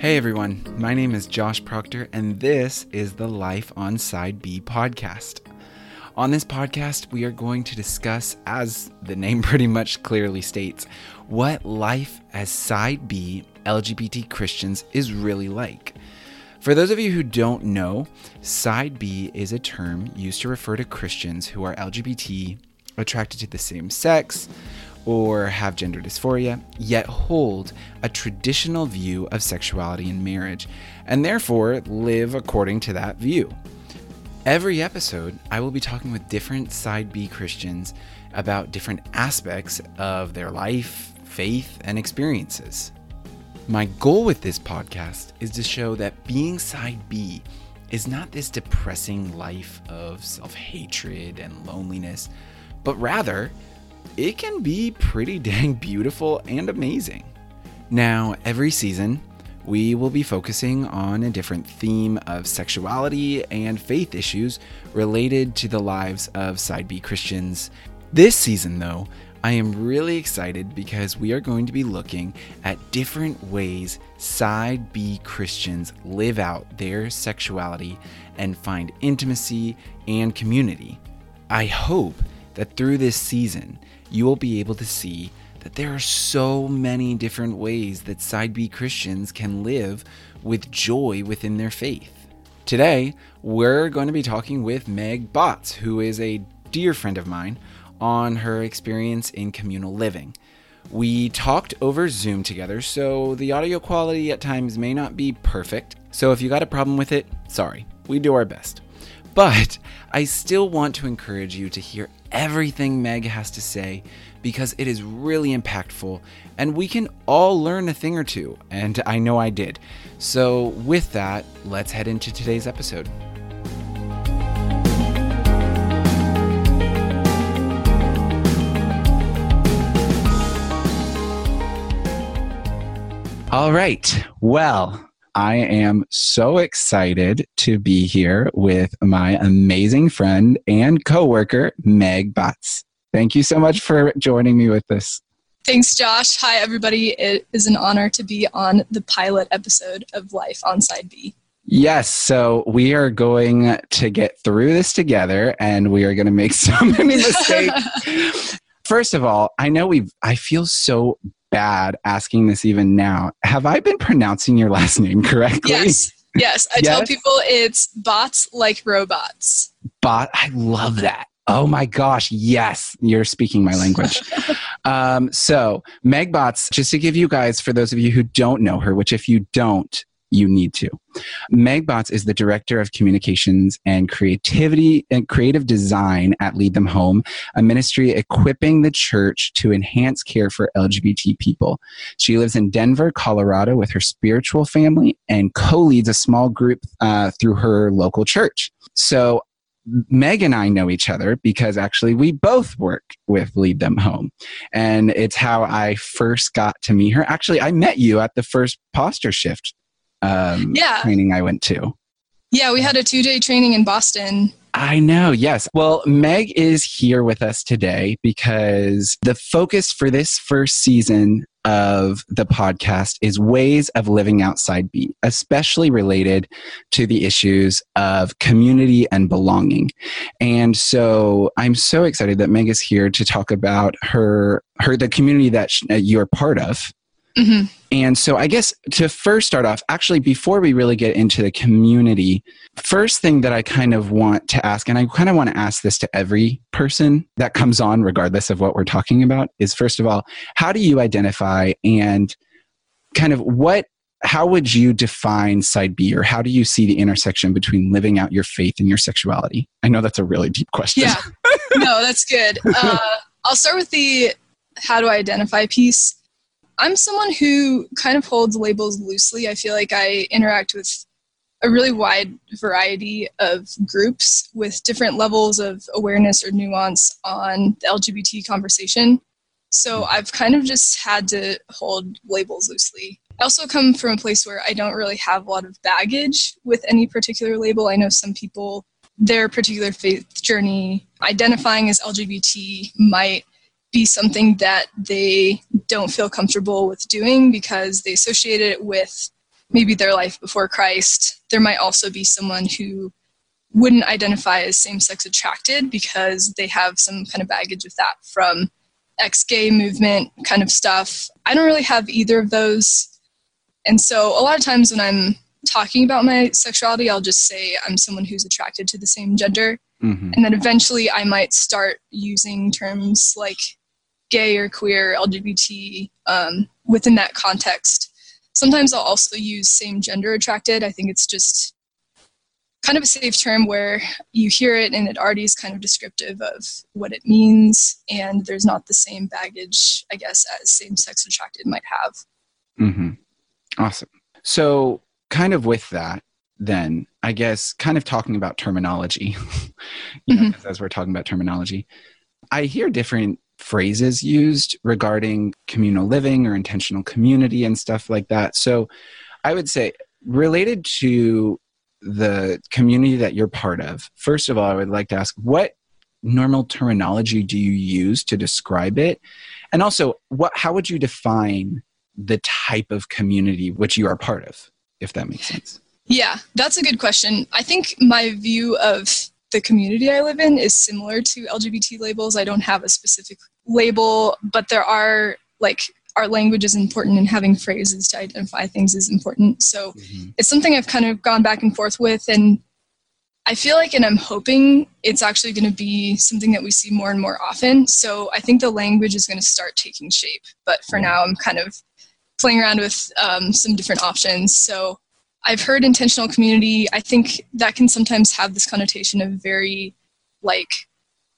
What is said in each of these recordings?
Hey everyone, my name is Josh Proctor, and this is the Life on Side B podcast. On this podcast, we are going to discuss, as the name pretty much clearly states, what life as Side B LGBT Christians is really like. For those of you who don't know, Side B is a term used to refer to Christians who are LGBT, attracted to the same sex, or have gender dysphoria, yet hold a traditional view of sexuality and marriage, and therefore live according to that view. Every episode, I will be talking with different Side B Christians about different aspects of their life, faith, and experiences. My goal with this podcast is to show that being Side B is not this depressing life of self hatred and loneliness, but rather, it can be pretty dang beautiful and amazing. Now, every season, we will be focusing on a different theme of sexuality and faith issues related to the lives of Side B Christians. This season, though, I am really excited because we are going to be looking at different ways Side B Christians live out their sexuality and find intimacy and community. I hope that through this season, you will be able to see that there are so many different ways that Side B Christians can live with joy within their faith. Today, we're going to be talking with Meg Botts, who is a dear friend of mine, on her experience in communal living. We talked over Zoom together, so the audio quality at times may not be perfect. So if you got a problem with it, sorry, we do our best. But I still want to encourage you to hear everything Meg has to say because it is really impactful and we can all learn a thing or two, and I know I did. So, with that, let's head into today's episode. All right. Well, I am so excited to be here with my amazing friend and coworker, Meg Botts. Thank you so much for joining me with this. Thanks, Josh. Hi, everybody. It is an honor to be on the pilot episode of Life on Side B. Yes, so we are going to get through this together and we are going to make so many mistakes. First of all, I know we've, I feel so bad asking this even now. Have I been pronouncing your last name correctly? Yes. Yes. I yes? tell people it's bots like robots. Bot. I love that. Oh my gosh. Yes. You're speaking my language. um, so, Meg Botts, just to give you guys, for those of you who don't know her, which if you don't, you need to. Meg Botts is the director of communications and creativity and creative design at Lead Them Home, a ministry equipping the church to enhance care for LGBT people. She lives in Denver, Colorado with her spiritual family and co leads a small group uh, through her local church. So Meg and I know each other because actually we both work with Lead Them Home. And it's how I first got to meet her. Actually, I met you at the first posture shift um, yeah. training I went to. Yeah, we had a two day training in Boston. I know, yes. Well, Meg is here with us today because the focus for this first season of the podcast is ways of living outside B, especially related to the issues of community and belonging. And so I'm so excited that Meg is here to talk about her her the community that you're part of Mm-hmm. And so, I guess to first start off, actually, before we really get into the community, first thing that I kind of want to ask, and I kind of want to ask this to every person that comes on, regardless of what we're talking about, is first of all, how do you identify and kind of what how would you define side B or how do you see the intersection between living out your faith and your sexuality? I know that's a really deep question. Yeah. No, that's good. Uh, I'll start with the how do I identify piece. I'm someone who kind of holds labels loosely. I feel like I interact with a really wide variety of groups with different levels of awareness or nuance on the LGBT conversation. So mm-hmm. I've kind of just had to hold labels loosely. I also come from a place where I don't really have a lot of baggage with any particular label. I know some people, their particular faith journey identifying as LGBT might be something that they don't feel comfortable with doing because they associate it with maybe their life before Christ. There might also be someone who wouldn't identify as same sex attracted because they have some kind of baggage with that from ex gay movement kind of stuff. I don't really have either of those. And so a lot of times when I'm talking about my sexuality, I'll just say I'm someone who's attracted to the same gender. Mm-hmm. And then eventually I might start using terms like gay or queer, LGBT um, within that context. Sometimes I'll also use same gender attracted. I think it's just kind of a safe term where you hear it and it already is kind of descriptive of what it means, and there's not the same baggage, I guess, as same sex attracted might have. Mm-hmm. Awesome. So, kind of with that, then, I guess, kind of talking about terminology, you know, mm-hmm. as we're talking about terminology, I hear different phrases used regarding communal living or intentional community and stuff like that. So, I would say, related to the community that you're part of, first of all, I would like to ask what normal terminology do you use to describe it? And also, what how would you define the type of community which you are part of, if that makes sense? Yeah, that's a good question. I think my view of the community I live in is similar to LGBT labels. I don't have a specific label, but there are like our language is important and having phrases to identify things is important. So mm-hmm. it's something I've kind of gone back and forth with. And I feel like, and I'm hoping it's actually going to be something that we see more and more often. So I think the language is going to start taking shape. But for now, I'm kind of playing around with um, some different options. So I've heard intentional community. I think that can sometimes have this connotation of very like,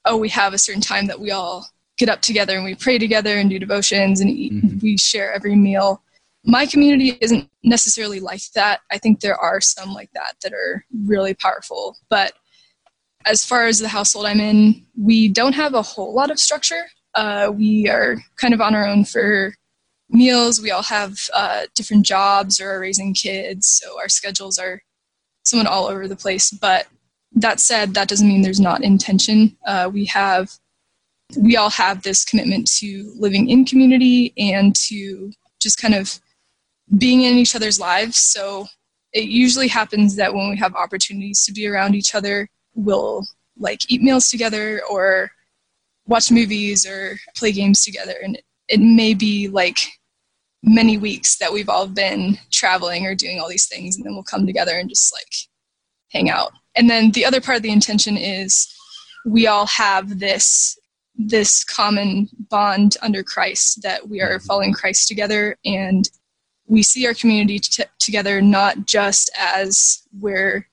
oh, we have a certain time that we all get up together and we pray together and do devotions and eat, mm-hmm. we share every meal. My community isn't necessarily like that. I think there are some like that that are really powerful. But as far as the household I'm in, we don't have a whole lot of structure. Uh, we are kind of on our own for meals. We all have uh, different jobs or are raising kids, so our schedules are somewhat all over the place. But that said, that doesn't mean there's not intention. Uh, we have we all have this commitment to living in community and to just kind of being in each other's lives. So it usually happens that when we have opportunities to be around each other, we'll like eat meals together or watch movies or play games together. And it may be like many weeks that we've all been traveling or doing all these things, and then we'll come together and just like hang out. And then the other part of the intention is we all have this this common bond under Christ that we are mm-hmm. following Christ together and we see our community t- together not just as we're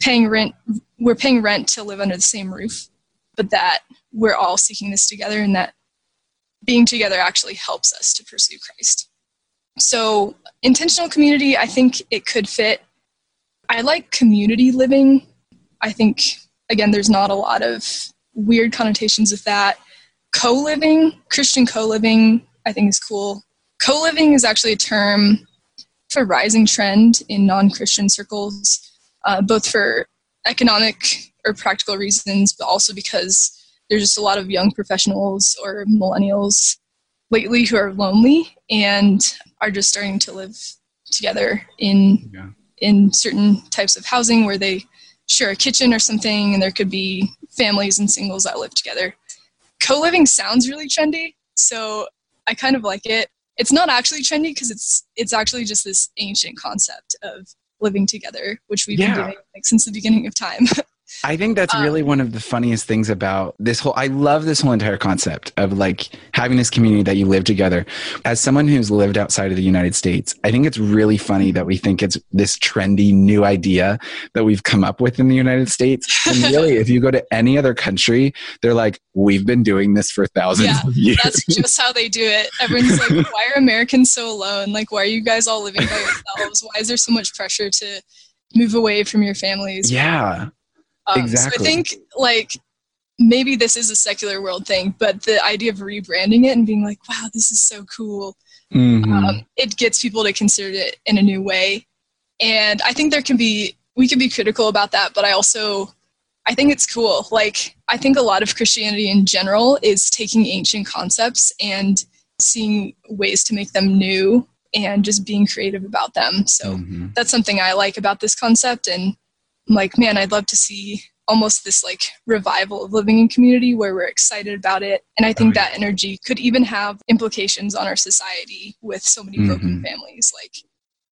paying rent we're paying rent to live under the same roof but that we're all seeking this together and that being together actually helps us to pursue Christ. So, intentional community, I think it could fit. I like community living. I think, again, there's not a lot of weird connotations with that. Co living, Christian co living, I think is cool. Co living is actually a term for rising trend in non Christian circles, uh, both for economic or practical reasons, but also because there's just a lot of young professionals or millennials lately who are lonely and are just starting to live together in yeah. in certain types of housing where they share a kitchen or something and there could be families and singles that live together. Co-living sounds really trendy so i kind of like it. It's not actually trendy because it's it's actually just this ancient concept of living together which we've yeah. been doing like since the beginning of time I think that's um, really one of the funniest things about this whole I love this whole entire concept of like having this community that you live together. As someone who's lived outside of the United States, I think it's really funny that we think it's this trendy new idea that we've come up with in the United States. And really, if you go to any other country, they're like, we've been doing this for thousands yeah, of years. That's just how they do it. Everyone's like, why are Americans so alone? Like, why are you guys all living by yourselves? Why is there so much pressure to move away from your families? Yeah. Um, exactly. So I think like maybe this is a secular world thing, but the idea of rebranding it and being like, wow, this is so cool, mm-hmm. um, it gets people to consider it in a new way. And I think there can be, we can be critical about that, but I also, I think it's cool. Like, I think a lot of Christianity in general is taking ancient concepts and seeing ways to make them new and just being creative about them. So mm-hmm. that's something I like about this concept. And I'm like, man, I'd love to see almost this like revival of living in community where we're excited about it. And I think oh, yeah. that energy could even have implications on our society with so many broken mm-hmm. families. Like,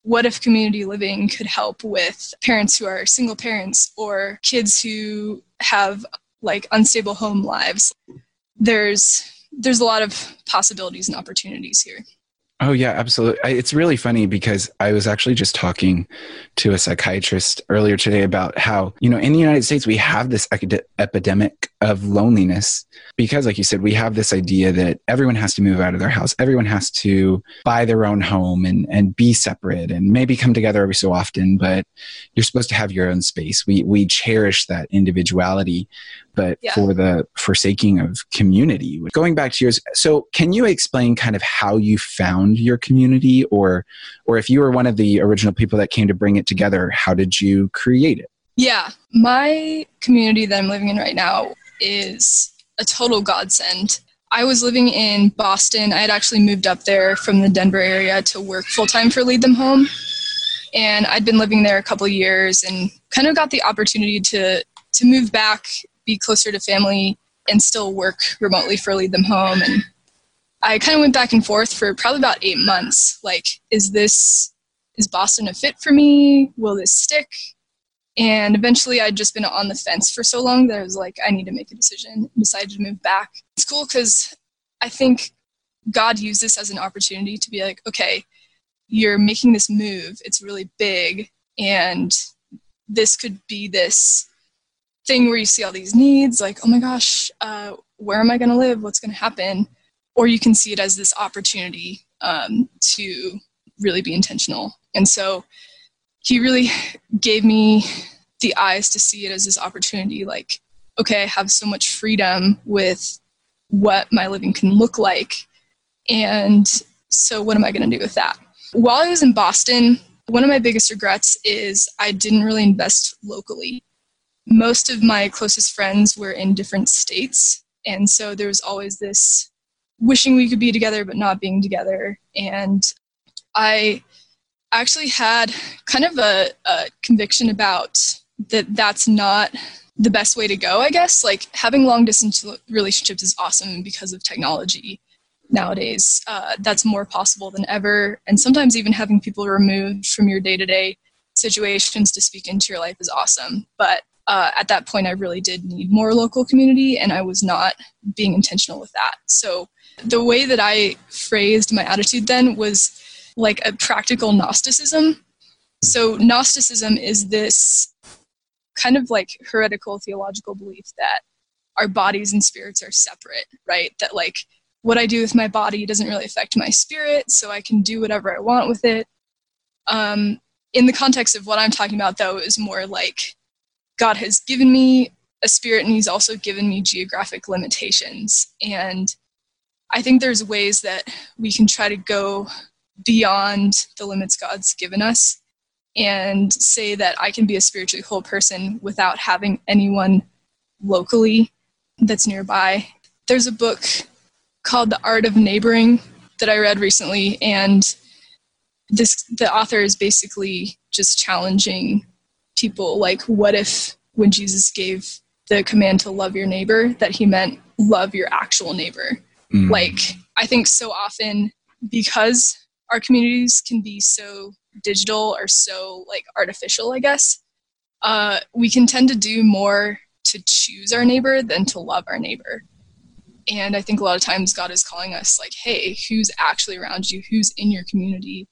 what if community living could help with parents who are single parents or kids who have like unstable home lives? There's there's a lot of possibilities and opportunities here. Oh yeah, absolutely. It's really funny because I was actually just talking to a psychiatrist earlier today about how, you know, in the United States we have this epidemic of loneliness because like you said we have this idea that everyone has to move out of their house. Everyone has to buy their own home and and be separate and maybe come together every so often, but you're supposed to have your own space. We we cherish that individuality but yeah. for the forsaking of community. Going back to yours, so can you explain kind of how you found your community, or or if you were one of the original people that came to bring it together, how did you create it? Yeah, my community that I'm living in right now is a total godsend. I was living in Boston. I had actually moved up there from the Denver area to work full time for Lead Them Home. And I'd been living there a couple years and kind of got the opportunity to to move back be closer to family and still work remotely for Lead Them Home. And I kind of went back and forth for probably about eight months. Like, is this, is Boston a fit for me? Will this stick? And eventually I'd just been on the fence for so long that I was like, I need to make a decision decided to move back. It's cool because I think God used this as an opportunity to be like, okay, you're making this move. It's really big. And this could be this thing where you see all these needs, like, oh my gosh, uh, where am I going to live? What's going to happen? Or you can see it as this opportunity um, to really be intentional. And so he really gave me the eyes to see it as this opportunity like, okay, I have so much freedom with what my living can look like. And so, what am I going to do with that? While I was in Boston, one of my biggest regrets is I didn't really invest locally most of my closest friends were in different states. And so there was always this wishing we could be together, but not being together. And I actually had kind of a, a conviction about that that's not the best way to go, I guess. Like having long distance relationships is awesome because of technology nowadays. Uh, that's more possible than ever. And sometimes even having people removed from your day to day situations to speak into your life is awesome. But uh, at that point, I really did need more local community, and I was not being intentional with that. So, the way that I phrased my attitude then was like a practical Gnosticism. So, Gnosticism is this kind of like heretical theological belief that our bodies and spirits are separate, right? That like what I do with my body doesn't really affect my spirit, so I can do whatever I want with it. Um, in the context of what I'm talking about, though, is more like God has given me a spirit and he's also given me geographic limitations. And I think there's ways that we can try to go beyond the limits God's given us and say that I can be a spiritually whole person without having anyone locally that's nearby. There's a book called The Art of Neighboring that I read recently and this the author is basically just challenging people like what if when jesus gave the command to love your neighbor that he meant love your actual neighbor? Mm. like i think so often because our communities can be so digital or so like artificial i guess uh, we can tend to do more to choose our neighbor than to love our neighbor. And i think a lot of times god is calling us like hey who's actually around you? Who's in your community?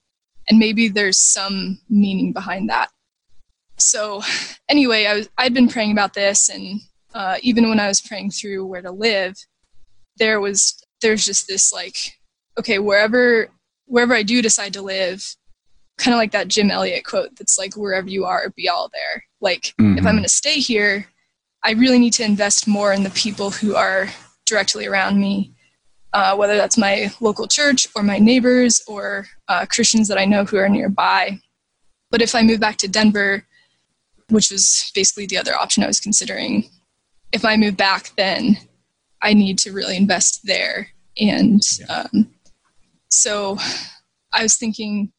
And maybe there's some meaning behind that so anyway, I was, I'd been praying about this, and uh, even when I was praying through where to live, there was there's just this like, okay, wherever wherever I do decide to live, kind of like that Jim Elliot quote that's like, wherever you are, be all there. Like, mm-hmm. if I'm mm-hmm. going to stay here, I really need to invest more in the people who are directly around me, uh, whether that's my local church or my neighbors or uh, Christians that I know who are nearby. But if I move back to Denver, which was basically the other option I was considering. If I move back, then I need to really invest there. And um, so I was thinking,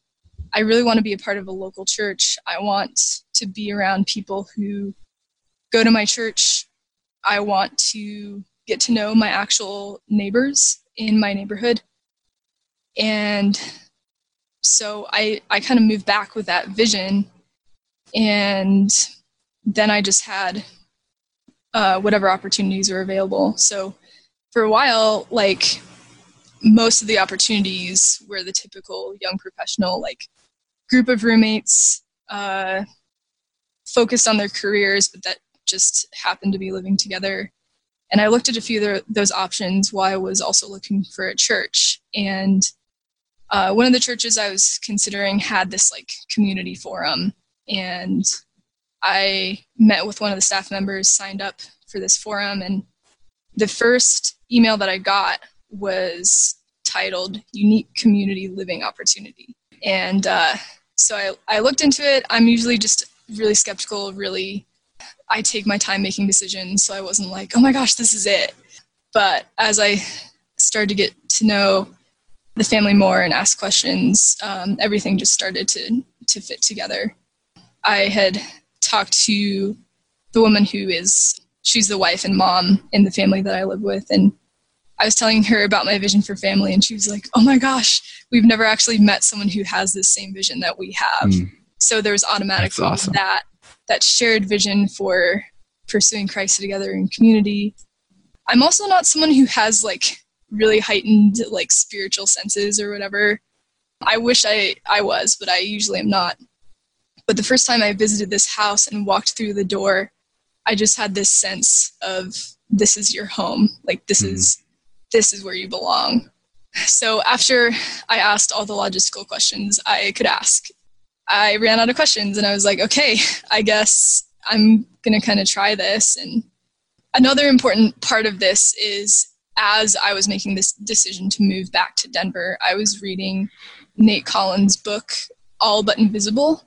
I really want to be a part of a local church. I want to be around people who go to my church. I want to get to know my actual neighbors in my neighborhood. And so I, I kind of moved back with that vision. And then I just had uh, whatever opportunities were available. So for a while, like most of the opportunities were the typical young professional, like group of roommates, uh, focused on their careers, but that just happened to be living together. And I looked at a few of those options while I was also looking for a church. And uh, one of the churches I was considering had this like community forum. And I met with one of the staff members, signed up for this forum, and the first email that I got was titled Unique Community Living Opportunity. And uh, so I, I looked into it. I'm usually just really skeptical, really, I take my time making decisions. So I wasn't like, oh my gosh, this is it. But as I started to get to know the family more and ask questions, um, everything just started to, to fit together. I had talked to the woman who is she's the wife and mom in the family that I live with and I was telling her about my vision for family and she was like, "Oh my gosh, we've never actually met someone who has this same vision that we have." Mm. So there was automatically awesome. that that shared vision for pursuing Christ together in community. I'm also not someone who has like really heightened like spiritual senses or whatever. I wish I I was, but I usually am not. But the first time I visited this house and walked through the door, I just had this sense of this is your home. Like this mm. is this is where you belong. So after I asked all the logistical questions I could ask, I ran out of questions and I was like, okay, I guess I'm going to kind of try this. And another important part of this is as I was making this decision to move back to Denver, I was reading Nate Collins' book, All But Invisible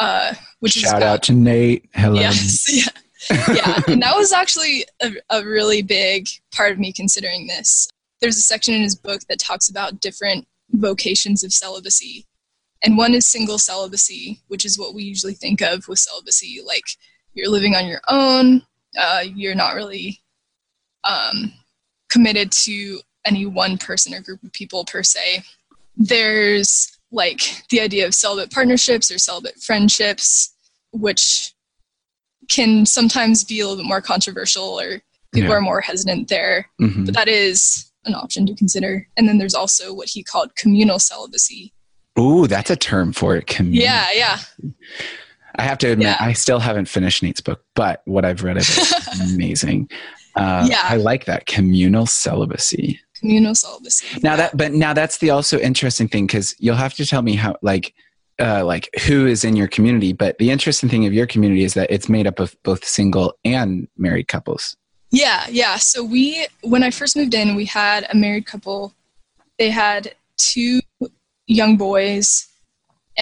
uh, which shout is out to Nate. Hello. Yes, yeah, yeah. and that was actually a, a really big part of me considering this. There's a section in his book that talks about different vocations of celibacy, and one is single celibacy, which is what we usually think of with celibacy, like you're living on your own, uh, you're not really um, committed to any one person or group of people per se. There's like the idea of celibate partnerships or celibate friendships, which can sometimes be a little bit more controversial or people yeah. are more hesitant there. Mm-hmm. But that is an option to consider. And then there's also what he called communal celibacy. Ooh, that's a term for it. Communal. Yeah, yeah. I have to admit, yeah. I still haven't finished Nate's book, but what I've read of it is amazing. Uh, yeah. I like that communal celibacy communal celibacy. Now that, but now that's the also interesting thing because you'll have to tell me how, like, uh, like who is in your community. But the interesting thing of your community is that it's made up of both single and married couples. Yeah, yeah. So we, when I first moved in, we had a married couple. They had two young boys,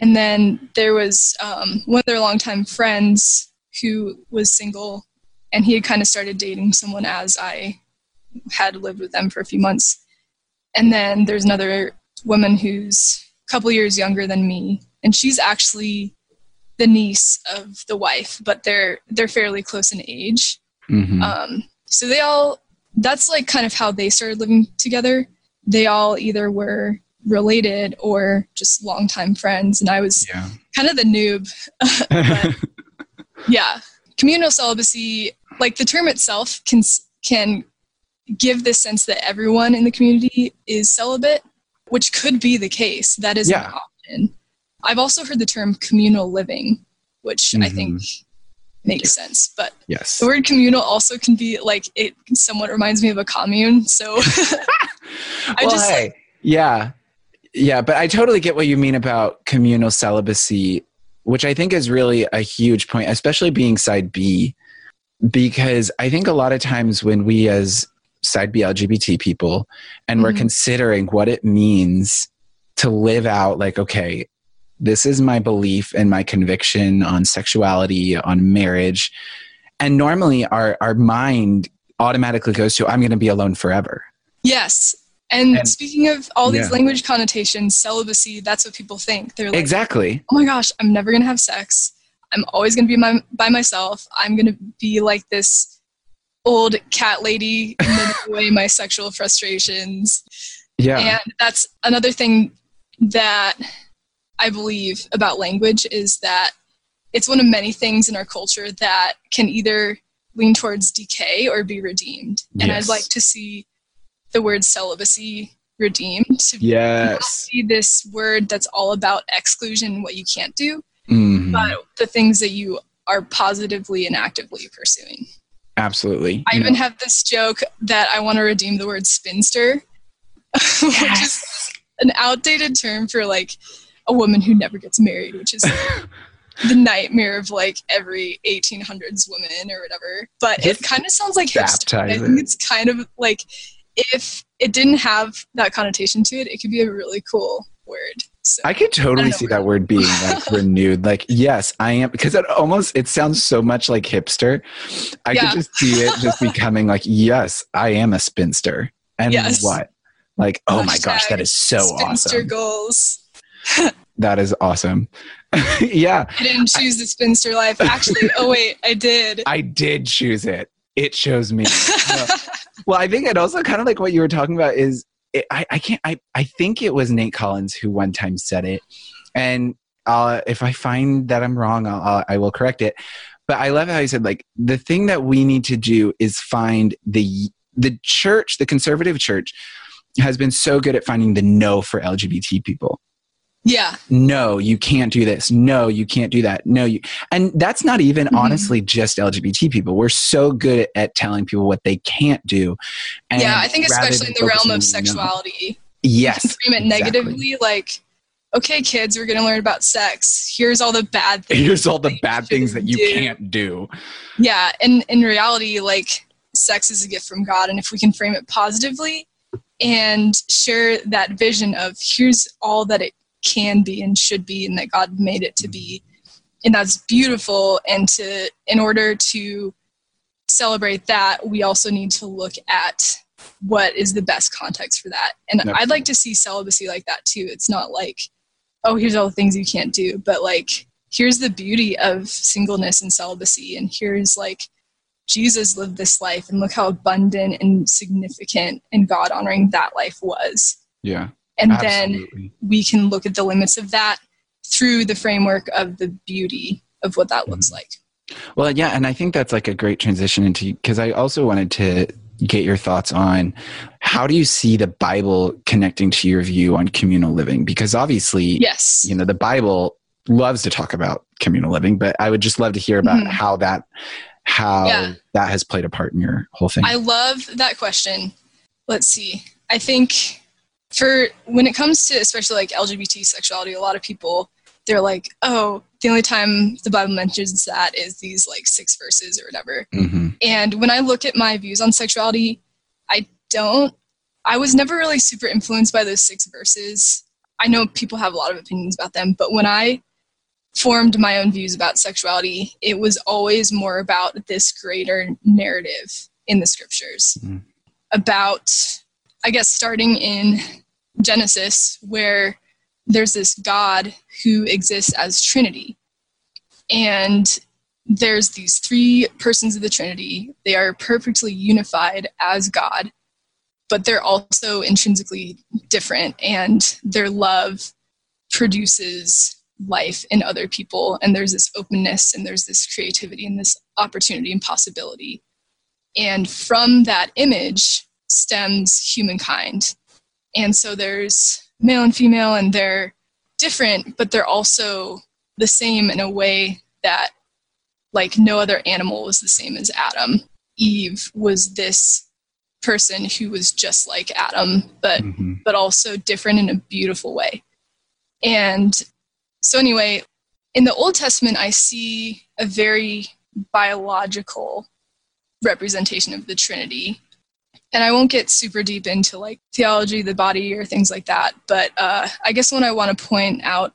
and then there was um, one of their longtime friends who was single, and he had kind of started dating someone as I had lived with them for a few months. And then there's another woman who's a couple years younger than me, and she's actually the niece of the wife, but they're they're fairly close in age. Mm-hmm. Um, so they all that's like kind of how they started living together. They all either were related or just longtime friends, and I was yeah. kind of the noob. yeah, communal celibacy, like the term itself, can can give this sense that everyone in the community is celibate, which could be the case. That is yeah. an option. I've also heard the term communal living, which mm-hmm. I think makes sense. But yes. the word communal also can be like it somewhat reminds me of a commune. So I well, just hey, yeah. Yeah, but I totally get what you mean about communal celibacy, which I think is really a huge point, especially being side B, because I think a lot of times when we as side B LGBT people, and mm-hmm. we're considering what it means to live out like, okay, this is my belief and my conviction on sexuality, on marriage. And normally our, our mind automatically goes to, I'm going to be alone forever. Yes. And, And- speaking of all these Yeah. language connotations, celibacy, that's what people think. They're like, exactly. oh my gosh, I'm never going to have sex. I'm always going to be my, by myself. I'm going to be like this old cat lady knitting away my sexual frustrations. Yeah. And that's another thing that I believe about language is that it's one of many things in our culture that can either lean towards decay or be redeemed. And Yes. I'd like to see the word celibacy redeemed to yes. be this word that's all about exclusion, what you can't do, Mhm. but the things that you are positively and actively pursuing. Absolutely. I even know- have this joke that I want to redeem the word spinster, which is an outdated term for like a woman who never gets married, which is the nightmare of like every 1800s woman or whatever. But Just it kind of sounds like hipster. I think it. it's kind of like if it didn't have that connotation to it, it could be a really cool word. So I could totally know see that word being like renewed. Like, yes, I am because it almost it sounds so much like hipster. I Yeah. could just see it just becoming like, yes, I am a spinster. And Yes. what? Like, oh my gosh, that is so spinster awesome. goals. That is awesome. yeah, I didn't choose the spinster life. Actually, oh wait, I did. I did choose it. It chose me. Well, I think it also kind of like what you were talking about is it, I, I can't I, I think it was Nate Collins who one time said it, and uh, if I find that I'm wrong, I'll, I'll, I will correct it. But I love how he said like the thing that we need to do is find the the church, the conservative church, has been so good at finding the no for LGBT people yeah, no you can't do this no you can't do that no you and that's not even Mhm. honestly just lgbt people we're so good at, at telling people what they can't do and yeah. I think especially in the realm of the no. sexuality, yes frame it exactly. negatively, like, okay, kids, we're gonna learn about sex. Here's all the bad things. here's all the bad things that you do. can't do Yeah, and in reality, like, sex is a gift from God, and if we can frame it positively and share that vision of here's all that it can be and should be, and that God made it to be, and that's beautiful. And to, in order to celebrate that, we also need to look at what is the best context for that. And. I'd like to see celibacy like that too. It's not like, oh, here's all the things you can't do, but like, here's the beauty of singleness and celibacy, and here's like, Jesus lived this life, and look how abundant and significant and God honoring that life was. yeah And then we can look at the limits of that through the framework of the beauty of what that looks Mhm. like. well yeah and i think that's like a great transition into because i also wanted to get your thoughts on how do you see the bible connecting to your view on communal living because obviously Yes. you know the bible loves to talk about communal living but i would just love to hear about Mhm. how that how Yeah. that has played a part in your whole thing I love that question. Let's see. I think for when it comes to especially like LGBT sexuality, a lot of people they're like, oh, the only time the Bible mentions that is these like six verses or whatever. hmm And when I look at my views on sexuality, I don't, I was never really super influenced by those six verses. I know people have a lot of opinions about them, but when I formed my own views about sexuality, it was always more about this greater narrative in the scriptures. Mhm. About, I guess, starting in Genesis, where there's this God who exists as Trinity. And there's these three persons of the Trinity. They are perfectly unified as God, but they're also intrinsically different, and their love produces life in other people. And there's this openness, and there's this creativity, and this opportunity and possibility. And from that image stems humankind. And so there's male and female, and they're different, but they're also the same in a way that like no other animal was the same as Adam. Eve was this person who was just like Adam, but hmm but also different in a beautiful way. And so anyway, in the Old Testament I see a very biological representation of the Trinity. And I won't get super deep into like theology, the body, or things like that. But uh, I guess what I want to point out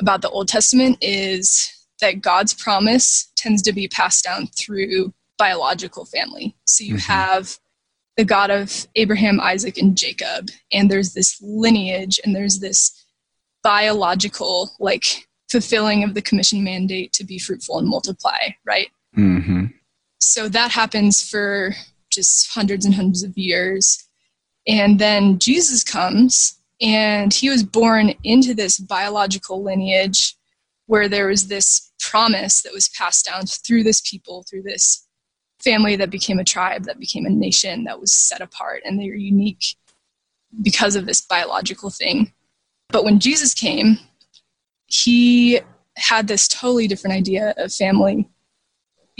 about the Old Testament is that God's promise tends to be passed down through biological family. So you Mhm. have the God of Abraham, Isaac, and Jacob. And there's this lineage and there's this biological, like, fulfilling of the commission mandate to be fruitful and multiply, right? Mm-hmm. So that happens for just hundreds and hundreds of years. And then Jesus comes and he was born into this biological lineage where there was this promise that was passed down through this people, through this family that became a tribe, that became a nation, that was set apart, and they were unique because of this biological thing. But when Jesus came, he had this totally different idea of family.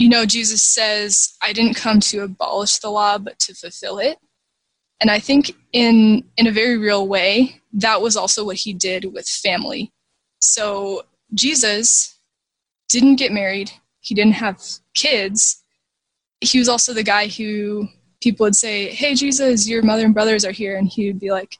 You know, Jesus says, I didn't come to abolish the law, but to fulfill it. And I think in in a very real way, that was also what he did with family. So Jesus didn't get married, he didn't have kids. He was also the guy who people would say, Hey Jesus, your mother and brothers are here, and he would be like,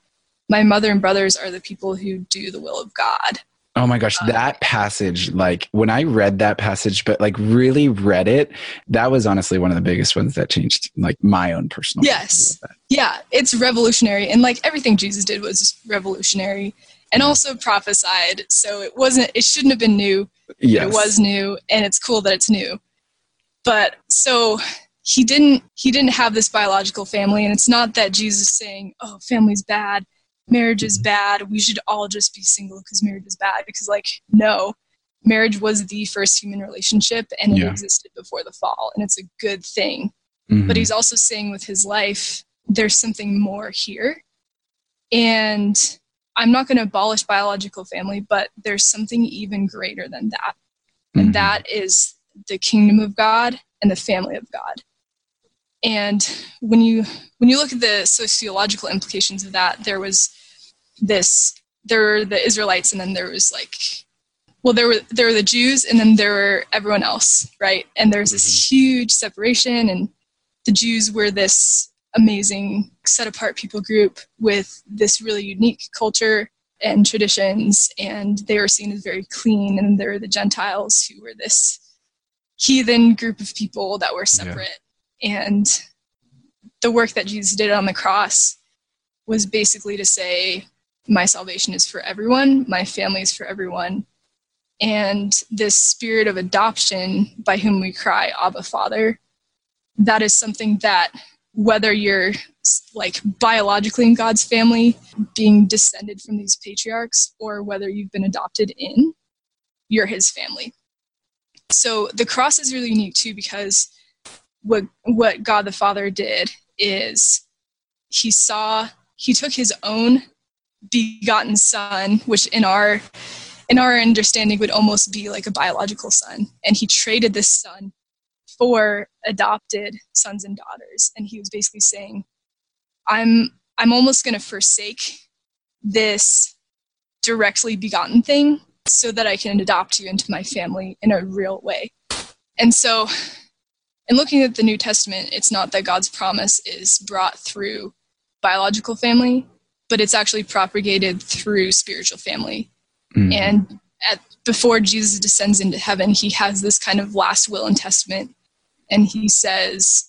My mother and brothers are the people who do the will of God. Oh my gosh, um, that passage, like when I read that passage, but like really read it, that was honestly one of the biggest ones that changed like my own personal. Yes. Yeah, it's revolutionary. And like everything Jesus did was revolutionary and also prophesied. So it wasn't, it shouldn't have been new. Yes. It was new and it's cool that it's new. But so he didn't, he didn't have this biological family. And it's not that Jesus is saying, oh, family's bad marriage is bad we should all just be single because marriage is bad because like no marriage was the first human relationship and it Yeah. existed before the fall and it's a good thing Mhm. but he's also saying with his life there's something more here and i'm not going to abolish biological family but there's something even greater than that Mhm. and that is the kingdom of god and the family of god and when you when you look at the sociological implications of that there was this there were the israelites and then there was like well there were there were the jews and then there were everyone else right? And there's this mm-hmm. huge separation and the jews were this amazing set apart people group with this really unique culture and traditions and they were seen as very clean and there were the gentiles who were this heathen group of people that were Yeah. separate. And the work that jesus did on the cross was basically to say my salvation is for everyone my family is for everyone. And this spirit of adoption by whom we cry abba father that is something that whether you're like biologically in god's family being descended from these patriarchs or whether you've been adopted in you're his family. So the cross is really unique too because what what god the father did is he saw he took his own begotten son which in our in our understanding would almost be like a biological son. And he traded this son for adopted sons and daughters. And he was basically saying i'm i'm almost going to forsake this directly begotten thing so that i can adopt you into my family in a real way. And so in looking at the new testament it's not that god's promise is brought through biological family but it's actually propagated through spiritual family. Mhm. and at, before jesus descends into heaven he has this kind of last will and testament. And he says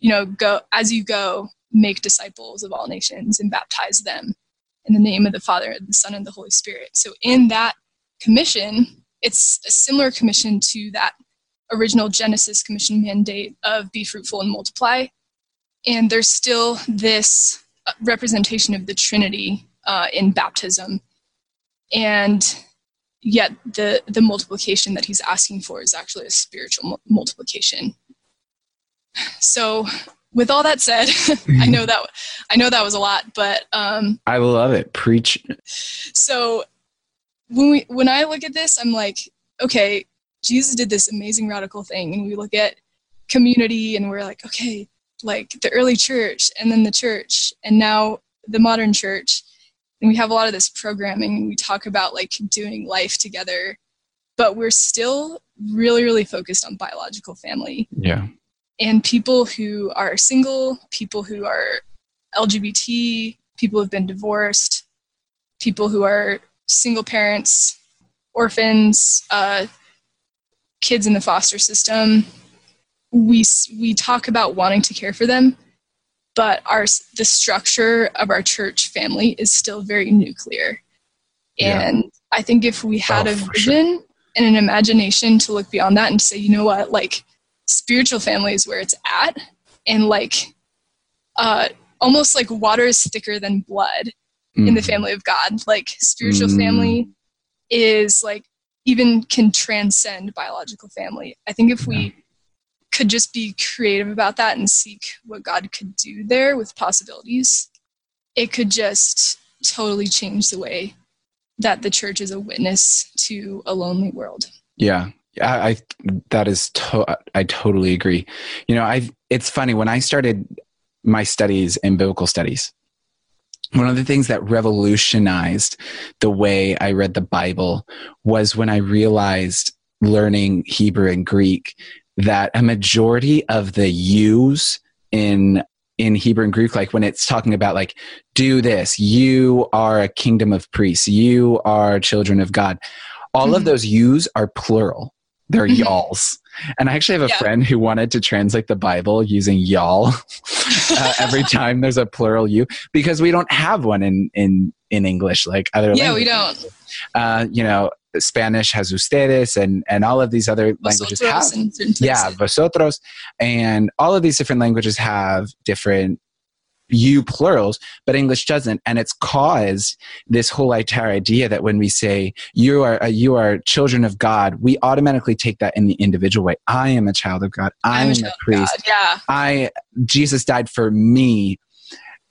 you know go as you go make disciples of all nations and baptize them in the name of the father and the son and the holy spirit. So in that commission it's a similar commission to that original genesis commission mandate of be fruitful and multiply. And there's still this representation of the trinity uh, in baptism and yet the the multiplication that he's asking for is actually a spiritual mul- multiplication so with all that said i know that i know that was a lot but um I love it. Preach. so when we when i look at this i'm like okay jesus did this amazing radical thing and we look at community and we're like okay like the early church and then the church and now the modern church and we have a lot of this programming and we talk about like doing life together but we're still really really focused on biological family Yeah. and people who are single, people who are LGBT, people who've been divorced, people who are single parents, orphans, uh, kids in the foster system. We we talk about wanting to care for them, but our the structure of our church family is still very nuclear. Yeah. And I think if we had Oh, a vision and an imagination to look beyond that and say, you know what, like spiritual family is where it's at, and like uh, almost like water is thicker than blood in the Mhm. family of God. Like spiritual Mm. family is like even can transcend biological family. I think if we could just be creative about that and seek what God could do there with possibilities, it could just totally change the way that the church is a witness to a lonely world. Yeah, I, I that is to- I totally agree. You know, I it's funny when I started my studies in biblical studies. One of the things that revolutionized the way I read the Bible was when I realized learning Hebrew and Greek that a majority of the U's in in Hebrew and Greek, like when it's talking about like, do this, you are a kingdom of priests, you are children of God. All of Mhm. those U's are plural. They're Mhm. y'alls. And I actually have a Yeah. friend who wanted to translate the Bible using y'all uh, every time there's a plural you because we don't have one in in in English like other than yeah, we don't. Uh, you know, Spanish has ustedes and and all of these other languages have. Vosotros certain yeah vosotros. And all of these different languages have different you plurals but english doesn't. And it's caused this whole entire idea that when we say you are uh, you are children of god we automatically take that in the individual way. I am a child of god. I I'm am a a priest. Yeah. I Jesus died for me.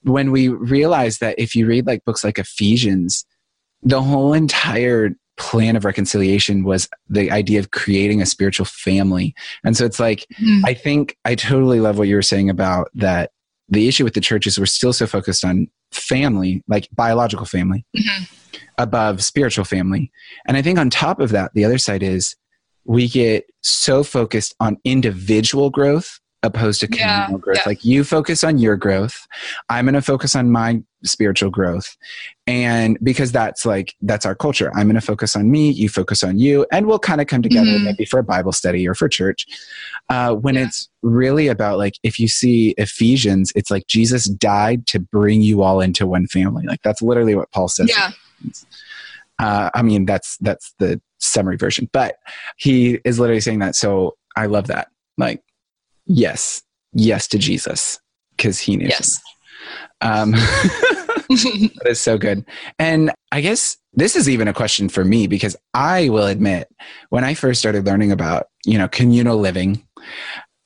When we realize that if you read like books like Ephesians, the whole entire plan of reconciliation was the idea of creating a spiritual family. And so it's like Mhm. I think I totally love what you were saying about that the issue with the church is we're still so focused on family, like biological family, Mhm. above spiritual family. And I think on top of that, the other side is we get so focused on individual growth opposed to Yeah, communal growth. yeah. Like you focus on your growth, I'm going to focus on my spiritual growth. And because that's like, that's our culture. I'm going to focus on me, you focus on you, and we'll kind of come together Mhm. maybe for a Bible study or for church. Uh, when Yeah. it's really about like, if you see Ephesians, it's like Jesus died to bring you all into one family. Like that's literally what Paul says. Yeah. Uh, I mean, that's that's the summary version, but he is literally saying that. So I love that. Like, yes, yes to Jesus because he knew. Yes. Um, that is so good. And I guess this is even a question for me because I will admit when I first started learning about, you know, communal living,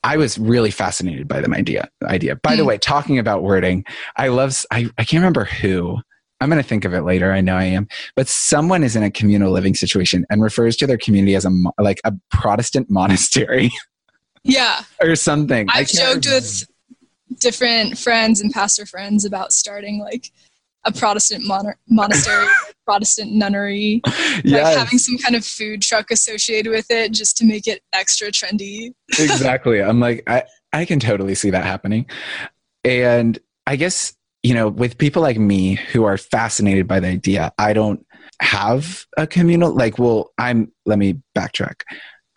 I was really fascinated by the idea. Idea. By the Mm. way, talking about wording, I love. I, I can't remember who. I'm going to think of it later. I know I am. But someone is in a communal living situation and refers to their community as a like a Protestant monastery yeah. or something. I've joked remember. with different friends and pastor friends about starting like a Protestant mon- monastery, Protestant nunnery, like Yes. having some kind of food truck associated with it just to make it extra trendy. exactly. I'm like, I, I can totally see that happening. And I guess, you know, with people like me who are fascinated by the idea, I don't have a communal, like, well, I'm, let me backtrack.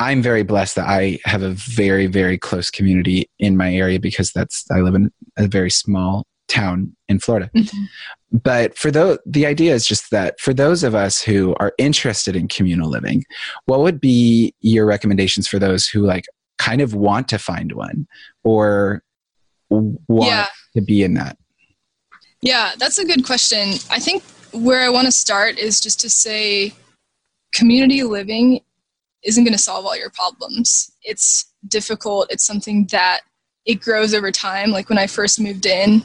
I'm very blessed that I have a very, very close community in my area because that's, I live in a very small town in Florida. Mhm. But for those, the idea is just that for those of us who are interested in communal living, what would be your recommendations for those who like kind of want to find one or want Yeah. to be in that? Yeah, that's a good question. I think where I want to start is just to say community living isn't going to solve all your problems. It's difficult. It's something that it grows over time. Like when I first moved in,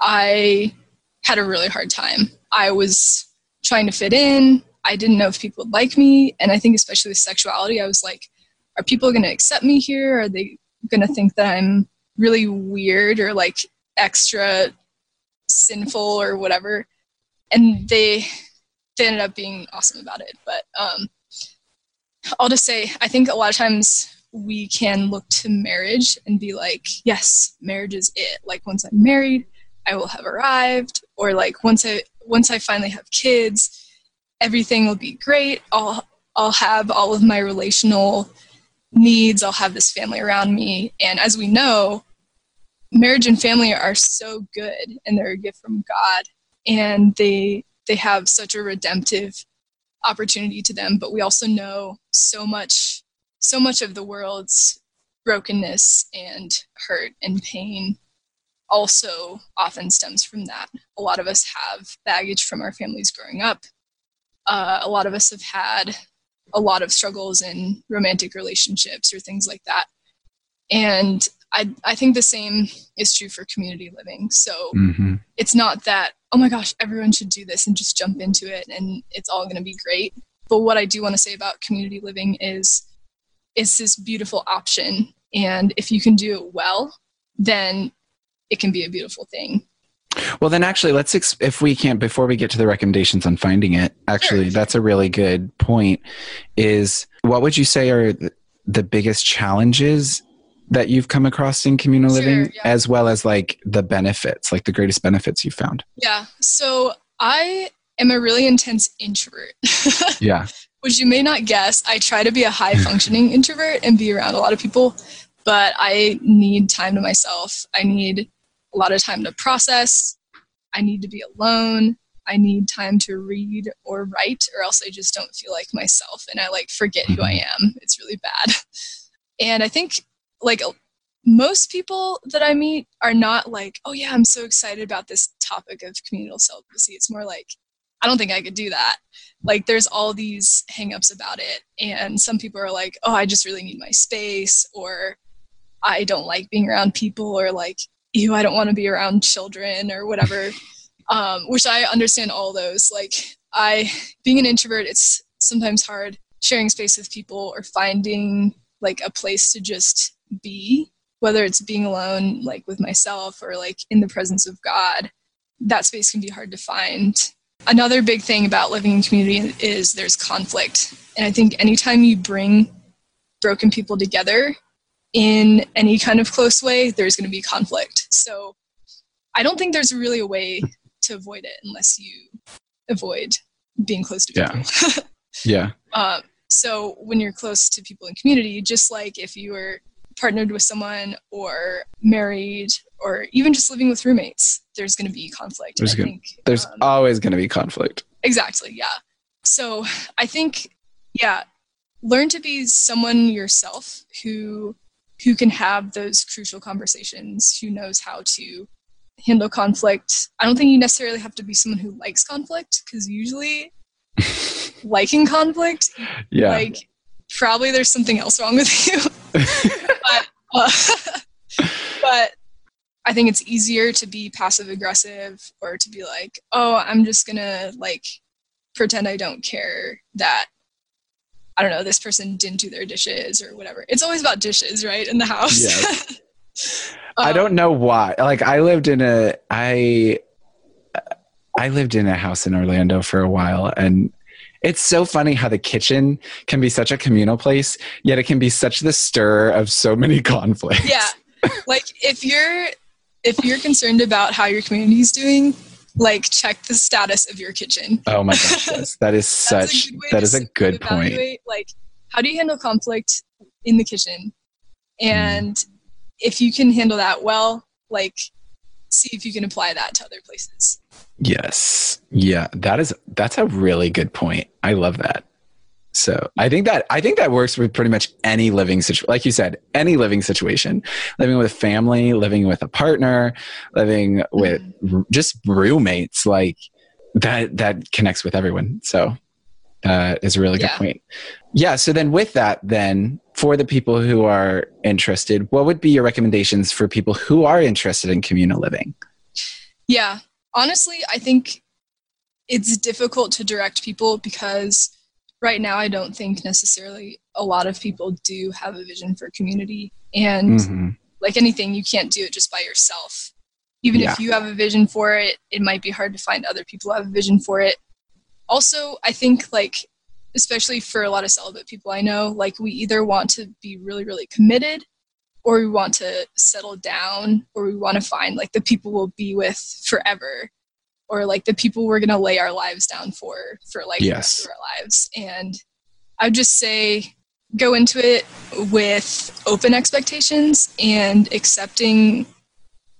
I had a really hard time. I was trying to fit in. I didn't know if people would like me. And I think, especially with sexuality, I was like, are people going to accept me here? Are they going to think that I'm really weird or like extra sinful or whatever? And they, they ended up being awesome about it. But um, I'll just say, I think a lot of times we can look to marriage and be like, yes, marriage is it. Like once I'm married, I will have arrived, or like once I once I finally have kids, everything will be great. I'll I'll have all of my relational needs. I'll have this family around me. And as we know, marriage and family are so good and they're a gift from God and they they have such a redemptive opportunity to them but we also know so much so much of the world's brokenness and hurt and pain also often stems from that. A lot of us have baggage from our families growing up. Uh, a lot of us have had a lot of struggles in romantic relationships or things like that. And I, I think the same is true for community living. So mm-hmm. it's not that, oh my gosh, everyone should do this and just jump into it and it's all going to be great. But what I do want to say about community living is it's this beautiful option. And if you can do it well, then it can be a beautiful thing. Well, then actually, let's, ex- if we can't, before we get to the recommendations on finding it, actually, sure. that's a really good point. Is what would you say are the biggest challenges that you've come across in communal sure, living yeah. as well as like the benefits like the greatest benefits you found? Yeah so i am a really intense introvert. Yeah. Which you may not guess i try to be a high functioning introvert and be around a lot of people but i need time to myself. I need a lot of time to process. I need to be alone. I need time to read or write or else i just don't feel like myself and i like forget who i mm-hmm. am. It's really bad. And i think like most people that I meet are not like, oh yeah, I'm so excited about this topic of communal celibacy. It's more like, I don't think I could do that. Like there's all these hangups about it. And some people are like, oh, I just really need my space, or I don't like being around people, or like, ew, I don't want to be around children or whatever. um, which I understand all those. Like I being an introvert, it's sometimes hard sharing space with people or finding like a place to just be whether it's being alone like with myself or like in the presence of god that space can be hard to find. Another big thing about living in community is there's conflict. And i think anytime you bring broken people together in any kind of close way there's going to be conflict. So i don't think there's really a way to avoid it unless you avoid being close to people. Yeah yeah. Uh, so when you're close to people in community just like if you were partnered with someone or married or even just living with roommates, there's going to be conflict. There's, gonna, think, there's um, always going to be conflict. Exactly. Yeah. So I think, yeah, learn to be someone yourself who who can have those crucial conversations, who knows how to handle conflict. I don't think you necessarily have to be someone who likes conflict because usually liking conflict, yeah, like probably there's something else wrong with you. but, uh, but I think it's easier to be passive aggressive or to be like, oh, I'm just gonna like pretend I don't care that I don't know this person didn't do their dishes or whatever. It's always about dishes, right, in the house. Yes. um, I don't know why. Like I lived in a I I lived in a house in Orlando for a while and it's so funny how the kitchen can be such a communal place, yet it can be such the stir of so many conflicts. Yeah. Like if you're if you're concerned about how your community is doing, like check the status of your kitchen. Oh my gosh, yes. That is such that is a good point. Like how do you handle conflict in the kitchen? And mm. if you can handle that well, like see if you can apply that to other places. Yes. Yeah, that is that's a really good point. I love that. So I think that I think that works with pretty much any living situation. Like you said, any living situation, living with family, living with a partner, living with mm-hmm. just roommates, like that that connects with everyone. So that is a really yeah. good point. Yeah. So then with that, then for the people who are interested, what would be your recommendations for people who are interested in communal living? Yeah honestly, I think it's difficult to direct people because right now I don't think necessarily a lot of people do have a vision for community. And mm-hmm. like anything, you can't do it just by yourself. Even yeah. if you have a vision for it, it might be hard to find other people who have a vision for it. Also, I think like especially for a lot of celibate people I know, like we either want to be really, really committed or we want to settle down or we want to find like the people we'll be with forever or like the people we're going to lay our lives down for for like yes. the rest of our lives and i would just say go into it with open expectations and accepting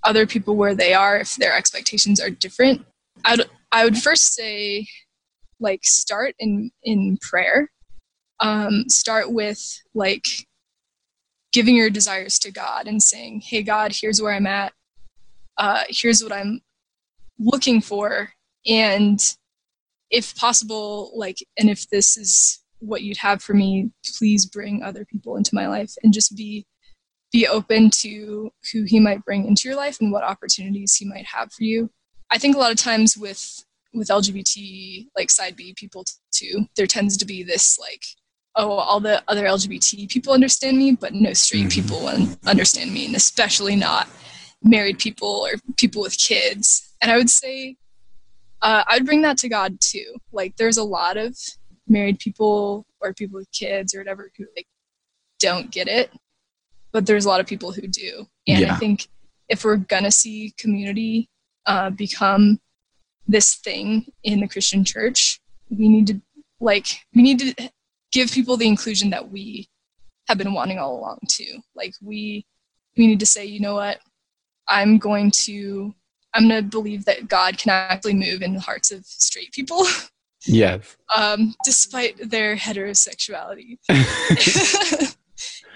other people where they are if their expectations are different. I'd I would first say like start in in prayer. Um, start with like giving your desires to God and saying, "Hey God, here's where I'm at. Uh, here's what I'm looking for, and if possible, like, and if this is what you'd have for me, please bring other people into my life and just be be open to who he might bring into your life and what opportunities he might have for you. I think a lot of times with with LGBT like side B people too, there tends to be this like, oh, all the other LGBT people understand me, but no straight mm-hmm. people understand me, and especially not married people or people with kids. And I would say, uh, I'd bring that to God too. Like, there's a lot of married people or people with kids or whatever who like don't get it, but there's a lot of people who do. And yeah. I think if we're gonna see community uh, become this thing in the Christian church, we need to like we need to give people the inclusion that we have been wanting all along too. Like we we need to say, you know what, I'm going to I'm gonna believe that God can actually move in the hearts of straight people. Yes. um, despite their heterosexuality.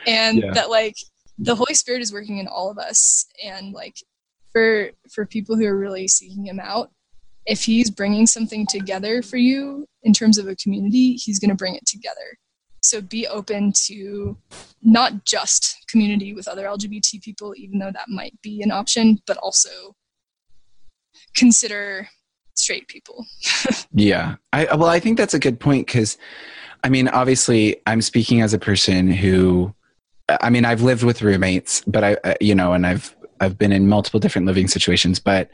and yeah. that like the Holy Spirit is working in all of us and like for for people who are really seeking him out if he's bringing something together for you in terms of a community he's going to bring it together. So be open to not just community with other lgbt people even though that might be an option but also consider straight people. Yeah. I well i think that's a good point because i mean obviously i'm speaking as a person who i mean i've lived with roommates but i uh, you know and i've I've been in multiple different living situations, but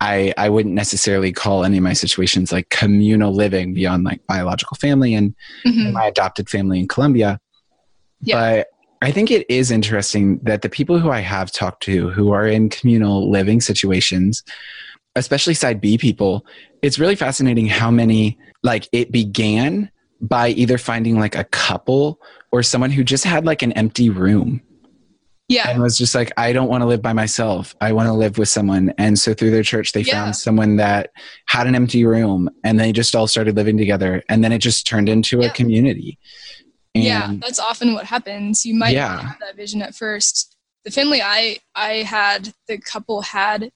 I I wouldn't necessarily call any of my situations like communal living beyond like biological family and, mm-hmm. and my adopted family in Colombia. Yeah. But I think it is interesting that the people who I have talked to who are in communal living situations, especially side B people, it's really fascinating how many like it began by either finding like a couple or someone who just had like an empty room yeah and it was just like i don't want to live by myself i want to live with someone and so through their church they yeah. found someone that had an empty room and they just all started living together and then it just turned into yeah. a community and yeah that's often what happens you might yeah. have that vision at first the family i i had the couple had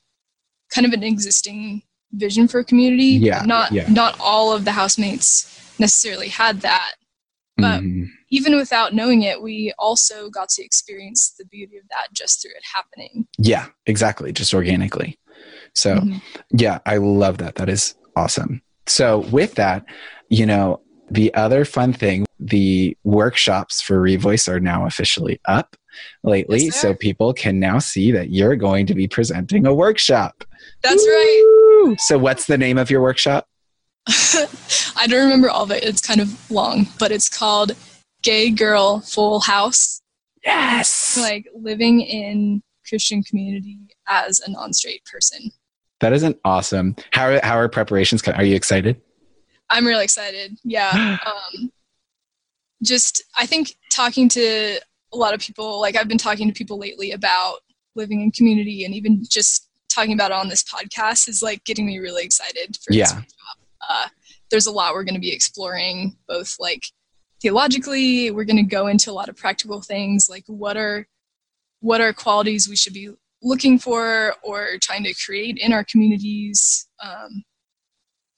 kind of an existing vision for a community yeah not yeah. not all of the housemates necessarily had that but mm even without knowing it, we also got to experience the beauty of that just through it happening. Yeah, exactly. Just organically. So, mm-hmm. yeah, I love that. That is awesome. So, with that, you know, the other fun thing, the workshops for Revoice are now officially up lately. Yes, so, people can now see that you're going to be presenting a workshop. That's Woo! right. So, what's the name of your workshop? I don't remember all of it. It's kind of long, but it's called gay girl full house. Yes. Like living in Christian community as a non-straight person. That isn't awesome. How are, how are preparations? Are you excited? I'm really excited. Yeah. um, just I think talking to a lot of people, like I've been talking to people lately about living in community, and even just talking about it on this podcast is like getting me really excited for yeah. Uh, there's a lot we're going to be exploring, both like theologically we're going to go into a lot of practical things like what are what are qualities we should be looking for or trying to create in our communities. Um,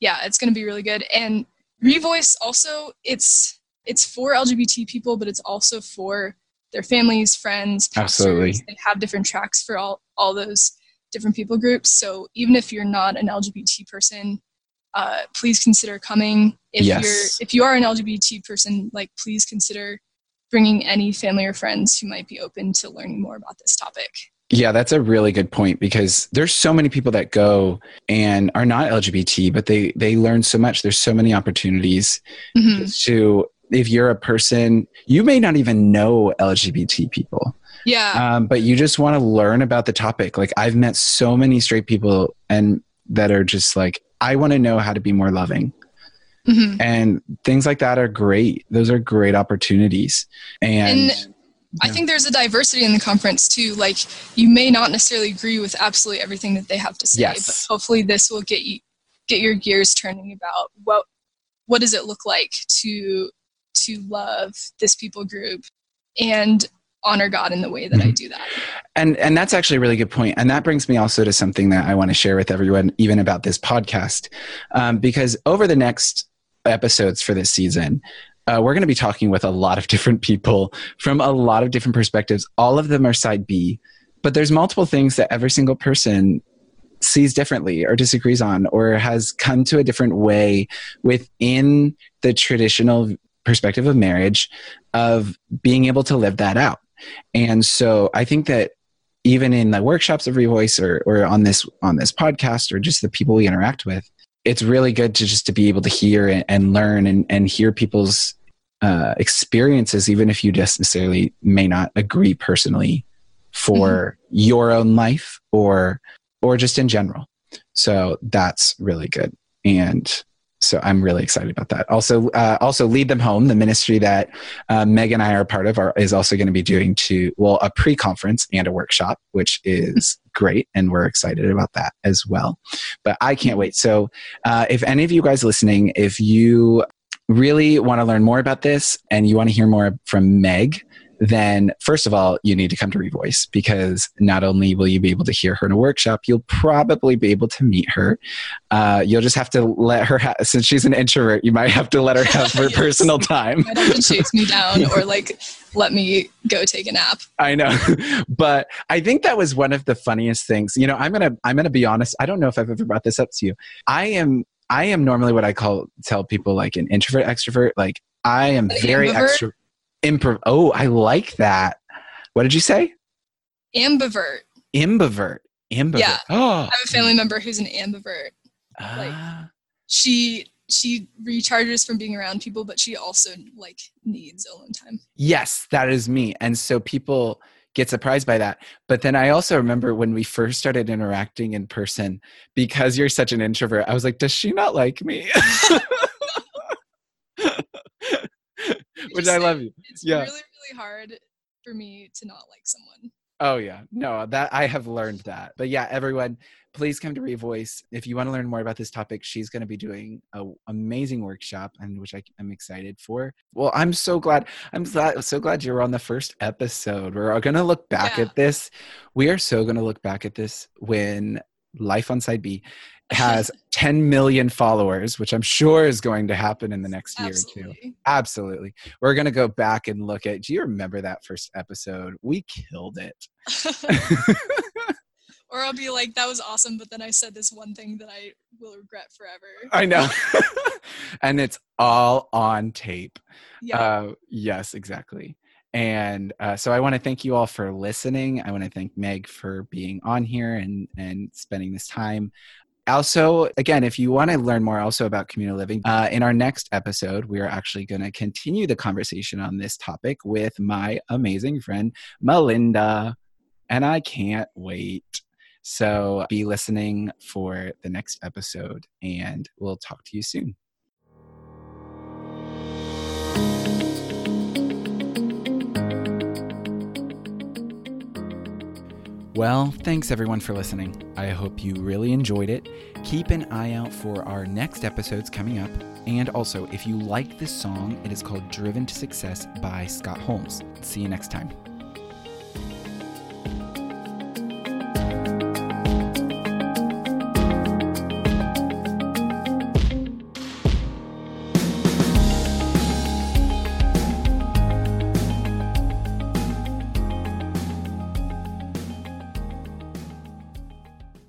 yeah it's going to be really good. And revoice also it's it's for lgbt people but it's also for their families friends pastors. absolutely. They have different tracks for all all those different people groups. So even if you're not an lgbt person uh, please consider coming. If yes. you're if you are an LGBT person, like please consider bringing any family or friends who might be open to learning more about this topic. Yeah, that's a really good point because there's so many people that go and are not LGBT, but they they learn so much. There's so many opportunities mm-hmm. to if you're a person you may not even know LGBT people. Yeah. Um, but you just want to learn about the topic. Like I've met so many straight people and that are just like I want to know how to be more loving. Mm-hmm. And things like that are great. Those are great opportunities. And, and I think there's a diversity in the conference too. Like you may not necessarily agree with absolutely everything that they have to say, Yes. but hopefully this will get you get your gears turning about what what does it look like to to love this people group and honor God in the way that I Mhm. do that. and and that's actually a really good point. point and that brings me also to something that i want to share with everyone even about this podcast um, because over the next episodes for this season uh, we're going to be talking with a lot of different people from a lot of different perspectives all of them are side b but there's multiple things that every single person sees differently or disagrees on or has come to a different way within the traditional perspective of marriage of being able to live that out and so i think that even in the workshops of revoice or, or on this on this podcast or just the people we interact with it's really good to just to be able to hear and, and learn and, and hear people's uh, experiences even if you just necessarily may not agree personally for your own life or or just in general. So that's really good. And so i'm really excited about that. Also uh, also lead them home the ministry that uh, meg and i are a part of are, is also going to be doing to well a pre-conference and a workshop which is great and we're excited about that as well. But i can't wait. So uh, if any of you guys listening if you really want to learn more about this and you want to hear more from meg then first of all you need to come to revoice because not only will you be able to hear her in a workshop you'll probably be able to meet her uh, you'll just have to let her ha- since she's an introvert you might have to let her have her Yes. personal time Might have to chase me down or like let me go take a nap. I know, but I think that was one of the funniest things. You know, I'm gonna I'm gonna be honest. I don't know if I've ever brought this up to you. I am I am normally what I call tell people like an introvert extrovert. Like I am very ambivert? Improv. Oh, I like that. What did you say? Ambivert. Imbivert. Imbivert. Yeah. Oh. I have a family member who's an ambivert. Ah. She she recharges from being around people, but she also like needs alone time. Yes, that is me. And so people get surprised by that. But then I also remember when we first started interacting in person, because you're such an introvert, I was like, does she not like me? Which I love you. It's Yeah. really, really hard for me to not like someone. Oh yeah. No, that I have learned that. But yeah, everyone, please come to Revoice. If you want to learn more about this topic, she's going to be doing a amazing workshop and which I am excited for. Well, I'm so glad. I'm glad, so glad you were on the first episode. We're going to look back Yeah. at this. We are so going to look back at this when Life on Side B has 10 million followers, which I'm sure is going to happen in the next year or two. Absolutely. Absolutely. We're going to go back and look at do you remember that first episode? We killed it. or I'll be like, that was awesome, but then I said this one thing that I will regret forever. I know. and it's all on tape. Yeah. Uh, yes, exactly. And uh, so I want to thank you all for listening. I want to thank Meg for being on here and and spending this time. Also, again, if you want to learn more also about communal living, uh, in our next episode, we are actually going to continue the conversation on this topic with my amazing friend Melinda, and I can't wait. So be listening for the next episode, and we'll talk to you soon. Well, thanks everyone for listening. I hope you really enjoyed it. Keep an eye out for our next episodes coming up. And also, if you like this song, it is called Driven to Success by Scott Holmes. See you next time.